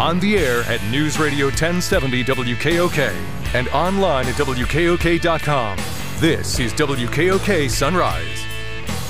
On the air at News Radio 1070 WKOK and online at WKOK.com. This is WKOK Sunrise.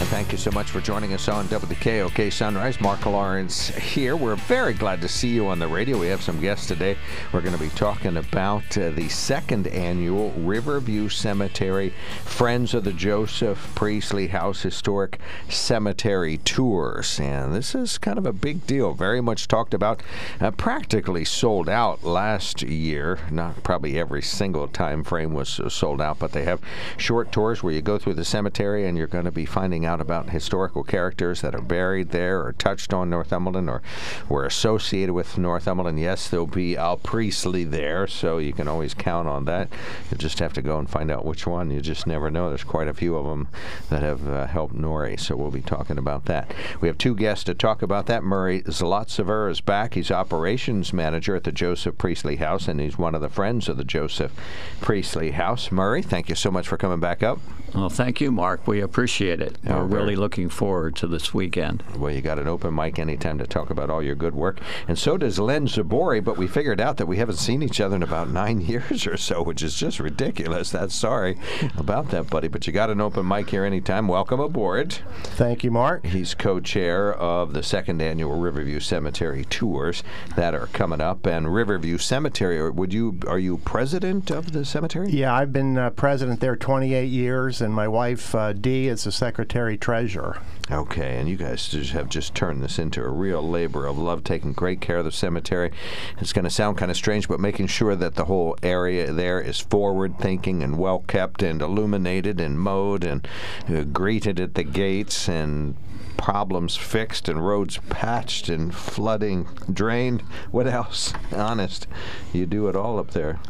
And thank you so much for joining us on WKOK Sunrise. Mark Lawrence here. We're very glad to see you on the radio. We have some guests today. We're going to be talking about uh, the second annual Riverview Cemetery Friends of the Joseph Priestley House Historic Cemetery Tours. And this is kind of a big deal. Very much talked about. Uh, practically sold out last year. Not probably every single time frame was uh, sold out, but they have short tours where you go through the cemetery and you're going to be finding out about historical characters that are buried there or touched on Northumberland or were associated with Northumberland. Yes, there'll be Al Priestley there, so you can always count on that. You just have to go and find out which one. You just never know. There's quite a few of them that have uh, helped Norrie, so we'll be talking about that. We have two guests to talk about that. Murrie Zlotziver is back. He's operations manager at the Joseph Priestley House, and he's one of the friends of the Joseph Priestley House. Murrie, thank you so much for coming back up. Well, thank you, Mark. We appreciate it. Yeah, We're very- really looking forward to this weekend. Well, you got an open mic anytime to talk about all your good work. And so does Len Zboray, but we figured out that we haven't seen each other in about nine years or so, which is just ridiculous. That's sorry about that, buddy. But you got an open mic here anytime. Welcome aboard. Thank you, Mark. He's co-chair of the second annual Riverview Cemetery tours that are coming up. And Riverview Cemetery, would you are you president of the cemetery? Yeah, I've been uh, president there 28 years, and my wife uh, Dee is the secretary treasurer. Okay, and you guys just have just turned this into a real labor of love, taking great care of the cemetery. It's going to sound kind of strange, but making sure that the whole area there is forward thinking and well kept and illuminated and mowed and uh, greeted at the gates and problems fixed and roads patched and flooding drained. What else? Honest, you do it all up there.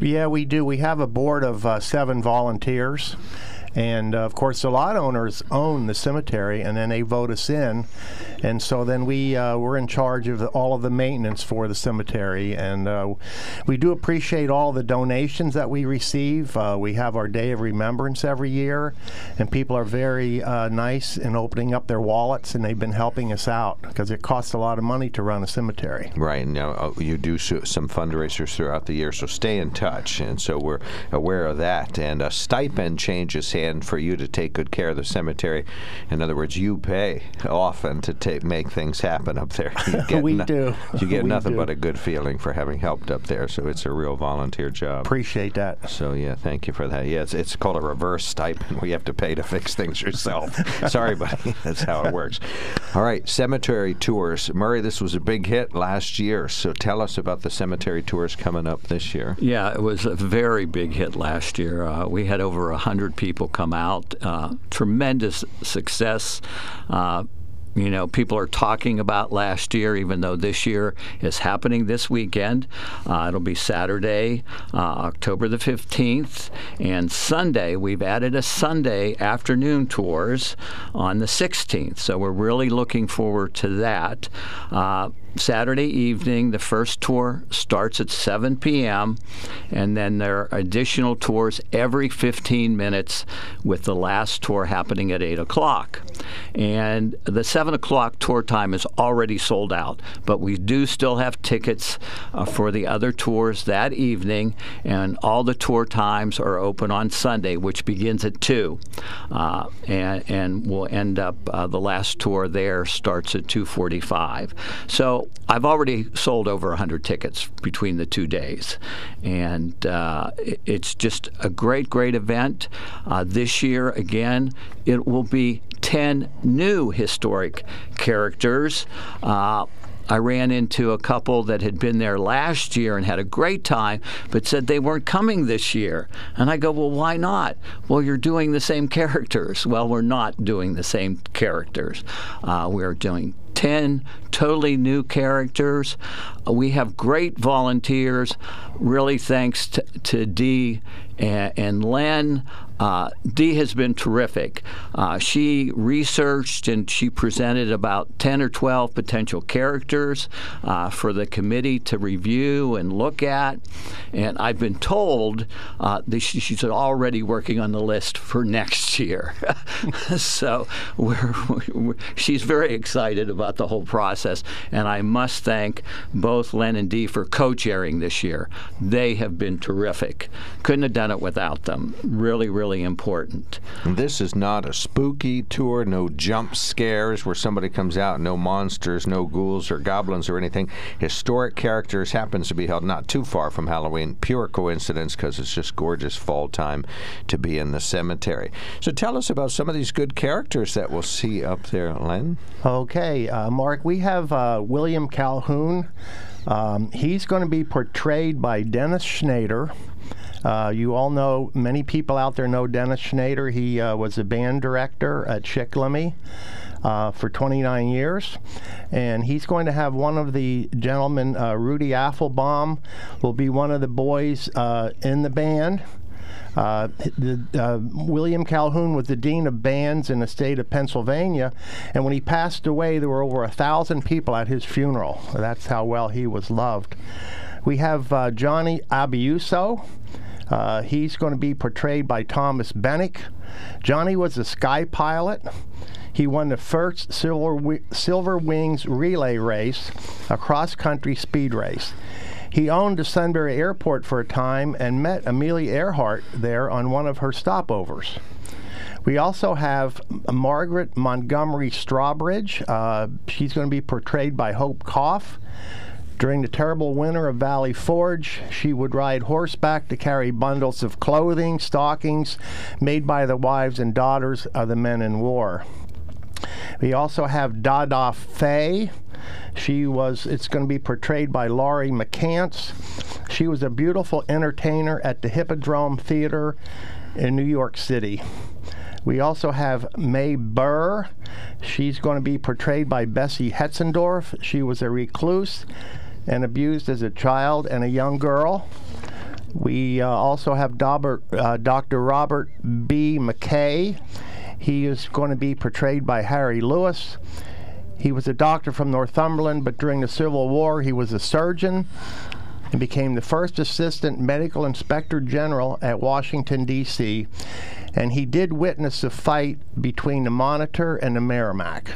Yeah, we do. We have a board of uh, seven volunteers. And uh, of course, the lot owners own the cemetery, and then they vote us in, and so then we uh, we're in charge of all of the maintenance for the cemetery. And uh, we do appreciate all the donations that we receive. Uh, we have our day of remembrance every year, and people are very uh, nice in opening up their wallets, and they've been helping us out because it costs a lot of money to run a cemetery. Right. Now, uh, you do so, some fundraisers throughout the year, so stay in touch. And so we're aware of that. And a stipend changes hand for you to take good care of the cemetery. In other words, you pay often to take, make things happen up there. You get We do. You get We nothing do. but a good feeling for having helped up there. So it's a real volunteer job. Appreciate that. So yeah, thank you for that. Yeah, it's, it's called a reverse stipend. We have to pay to fix things yourself. Sorry, buddy. That's how it works. All right, cemetery tours. Murrie, this was a big hit last year. So tell us about the cemetery tours coming up this year. Yeah, it was a very big hit last year. Uh, we had over 100 people come out. Uh, tremendous success. Uh, you know, people are talking about last year, even though this year is happening this weekend. Uh, it'll be Saturday, uh, October the 15th, and Sunday. We've added a Sunday afternoon tours on the 16th, so we're really looking forward to that. Uh, Saturday evening, the first tour starts at 7 p.m., and then there are additional tours every 15 minutes, with the last tour happening at 8 o'clock. And the 7 o'clock tour time is already sold out, but we do still have tickets uh, for the other tours that evening, and all the tour times are open on Sunday, which begins at 2. Uh, and, and we'll end up, uh, the last tour there starts at 2.45. So I've already sold over 100 tickets between the two days. And uh, it's just a great, great event. Uh, this year, again, it will be 10 new historic characters. Uh, I ran into a couple that had been there last year and had a great time, but said they weren't coming this year. And I go, Well, why not? Well, you're doing the same characters. Well, we're not doing the same characters. Uh, we're doing 10 totally new characters. Uh, we have great volunteers, really thanks to, to Dee and, and Len. Uh, Dee has been terrific. Uh, she researched and she presented about 10 or 12 potential characters uh, for the committee to review and look at. And I've been told uh, that she, she's already working on the list for next year. so we're, we're, she's very excited about the whole process. And I must thank both Len and Dee for co chairing this year. They have been terrific. Couldn't have done it without them. Really, really important. This is not a spooky tour, no jump scares where somebody comes out, no monsters, no ghouls or goblins or anything. Historic characters happens to be held not too far from Halloween. Pure coincidence because it's just gorgeous fall time to be in the cemetery. So tell us about some of these good characters that we'll see up there, Len. Okay, uh, Mark, we have uh, William Calhoun. Um, he's going to be portrayed by Dennis Schneider. Uh, you all know, many people out there know Dennis Schneider. He uh, was a band director at Shikellamy. Uh, for 29 years, and he's going to have one of the gentlemen, uh, Rudy Affelbaum, will be one of the boys uh, in the band. Uh, the, uh, William Calhoun was the dean of bands in the state of Pennsylvania, and when he passed away, there were over a thousand people at his funeral. That's how well he was loved. We have uh, Johnny Abiuso. Uh, he's going to be portrayed by Thomas Bennick. Johnny was a sky pilot. He won the first Silver, Silver Wings relay race, a cross country speed race. He owned the Sunbury Airport for a time and met Amelia Earhart there on one of her stopovers. We also have Margaret Montgomery Strawbridge. Uh, she's going to be portrayed by Hope Koff. During the terrible winter of Valley Forge, she would ride horseback to carry bundles of clothing, stockings made by the wives and daughters of the men in war. We also have Dada Fay. She was, it's going to be portrayed by Laurie McCants. She was a beautiful entertainer at the Hippodrome Theater in New York City. We also have May Burr. She's going to be portrayed by Bessie Hetzendorf. She was a recluse and abused as a child and a young girl. We uh, also have uh, Dr. Robert B. McKay. He is going to be portrayed by Harry Lewis. He was a doctor from Northumberland, but during the Civil War, he was a surgeon and became the first assistant medical inspector general at Washington, D.C. And he did witness a fight between the Monitor and the Merrimack.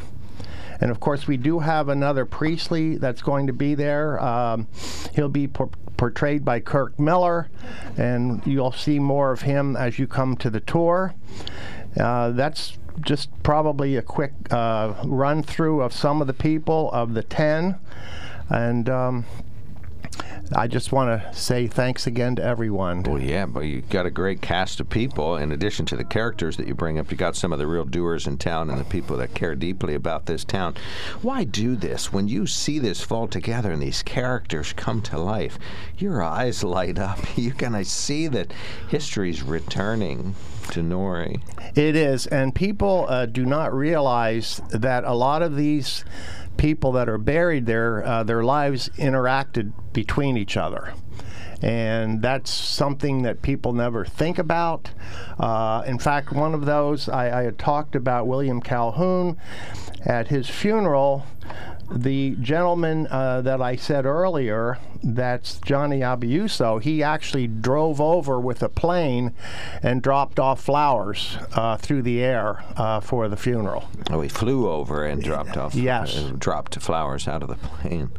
And of course, we do have another Priestley that's going to be there. Um, he'll be por- portrayed by Kirk Miller, and you'll see more of him as you come to the tour. Uh, that's just probably a quick uh, run through of some of the people of the 10. And um, I just want to say thanks again to everyone. Well, yeah, but you got a great cast of people. In addition to the characters that you bring up, you got some of the real doers in town and the people that care deeply about this town. Why do this? When you see this fall together and these characters come to life, your eyes light up. You're going to see that history's returning to Nori. It is, and people uh, do not realize that a lot of these people that are buried there, uh, their lives interacted between each other. And that's something that people never think about. Uh, in fact, one of those, I, I had talked about William Calhoun at his funeral the gentleman uh, that I said earlier, that's Johnny Abiuso, he actually drove over with a plane and dropped off flowers uh, through the air uh, for the funeral. Oh, he flew over and dropped off. Yes. Uh, dropped flowers out of the plane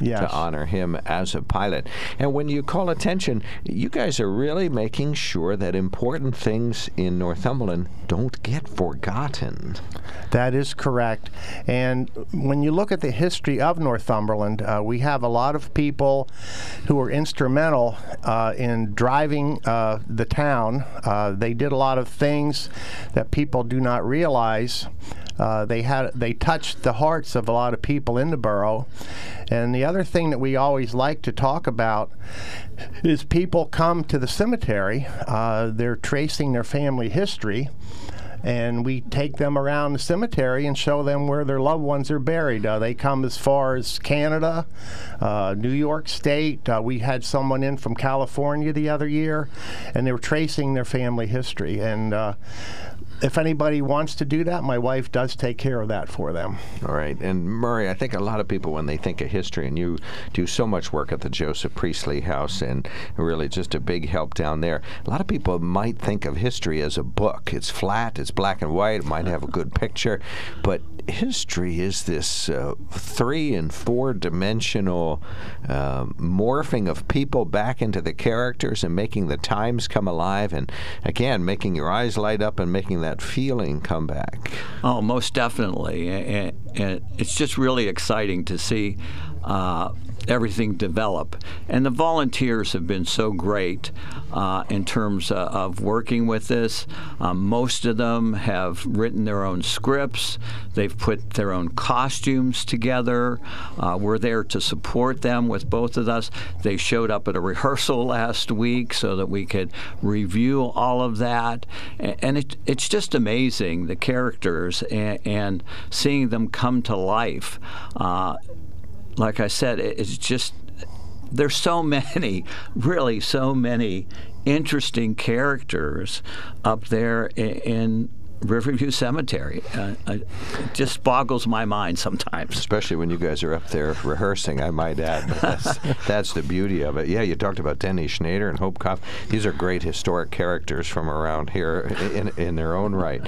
yes. to honor him as a pilot. And when you call attention, you guys are really making sure that important things in Northumberland don't get forgotten. That is correct. And when you look at the history of Northumberland, uh, we have a lot of people who were instrumental uh, in driving uh, the town. Uh, they did a lot of things that people do not realize. Uh, they had they touched the hearts of a lot of people in the borough. And the other thing that we always like to talk about is people come to the cemetery. Uh, they're tracing their family history. And we take them around the cemetery and show them where their loved ones are buried. Uh, they come as far as Canada, uh, New York State. Uh, we had someone in from California the other year, and they were tracing their family history. And if anybody wants to do that, my wife does take care of that for them. All right. And Murrie, I think a lot of people, when they think of history, and you do so much work at the Joseph Priestley House and really just a big help down there, a lot of people might think of history as a book. It's flat, it's black and white, it might have a good picture, but history is this uh, three and four dimensional uh, morphing of people back into the characters and making the times come alive and again making your eyes light up and making that feeling come back? Oh most definitely. And, it's just really exciting to see uh, everything develop. And the volunteers have been so great uh, in terms uh, of working with this. Um, most of them have written their own scripts, they've put their own costumes together. Uh, we're there to support them with both of us. They showed up at a rehearsal last week so that we could review all of that. And it, it's just amazing the characters and, and, seeing them come to life. Like I said, it's just there's so many, really so many interesting characters up there in Riverview Cemetery. Uh, it just boggles my mind sometimes. Especially when you guys are up there rehearsing, I might add. That's, that's, the beauty of it. Yeah, you talked about Denny Schneider and Hope Koff. These are great historic characters from around here in, in their own right.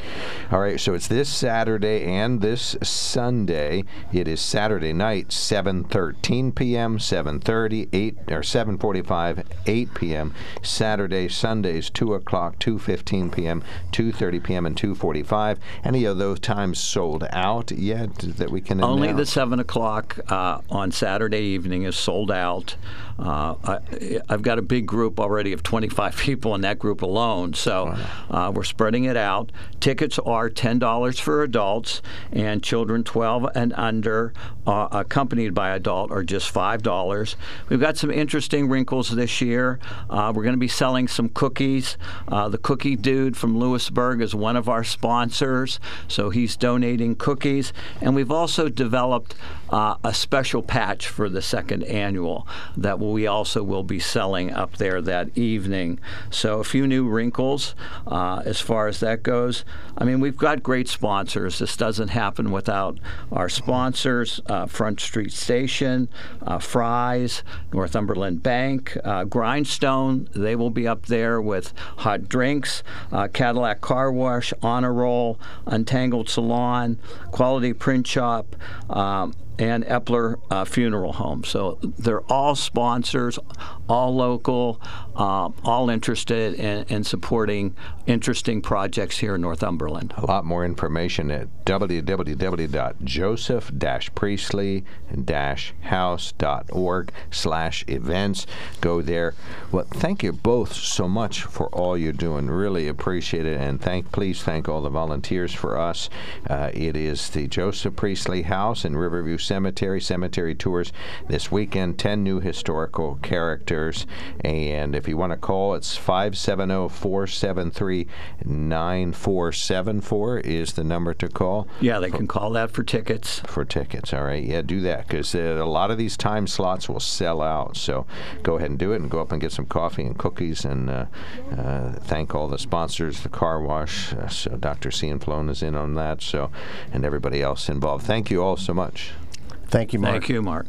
All right, so it's this Saturday and this Sunday. It is Saturday night, 7:13 p.m., 7:30, 8 or 7:45, 8 p.m. Saturday, Sundays, 2 o'clock, 2:15 p.m., 2:30 p.m., and 2. 45. Any of those times sold out yet that we can Only announce? the 7 o'clock uh, on Saturday evening is sold out. Uh, I, have got a big group already of 25 people in that group alone, so uh, we're spreading it out. Tickets are $10 for adults, and children 12 and under, uh, accompanied by adult, are just $5. We've got some interesting wrinkles this year. Uh, we're going to be selling some cookies. Uh, the Cookie Dude from Lewisburg is one of our sponsors, so he's donating cookies. And we've also developed uh, a special patch for the second annual that we also will be selling up there that evening. So a few new wrinkles uh, as far as that goes. I mean, we've got great sponsors. This doesn't happen without our sponsors: uh, Front Street Station, uh, Fry's, Northumberland Bank, uh, Grindstone. They will be up there with hot drinks, uh, Cadillac Car Wash, Honor Roll, Untangled Salon, Quality Print Shop. Um, and Epler uh, Funeral Home. So they're all sponsors, all local, uh, all interested in, in, supporting interesting projects here in Northumberland. A lot more information at www.joseph-priestley-house.org slash events. Go there. Well, thank you both so much for all you're doing. Really appreciate it. And thank, please thank all the volunteers for us. Uh, it is the Joseph Priestley House in Riverview Cemetery, cemetery tours this weekend. 10 new historical characters. And if you want to call, it's 570 473 9474 is the number to call. Yeah, they for, can call that for tickets. For tickets, all right. Yeah, do that because uh, a lot of these time slots will sell out. So go ahead and do it and go up and get some coffee and cookies and uh, uh, thank all the sponsors, the car wash. Uh, so Dr. Cianflone is in on that. So and everybody else involved. Thank you all so much. Thank you, Mark. Thank you, Mark.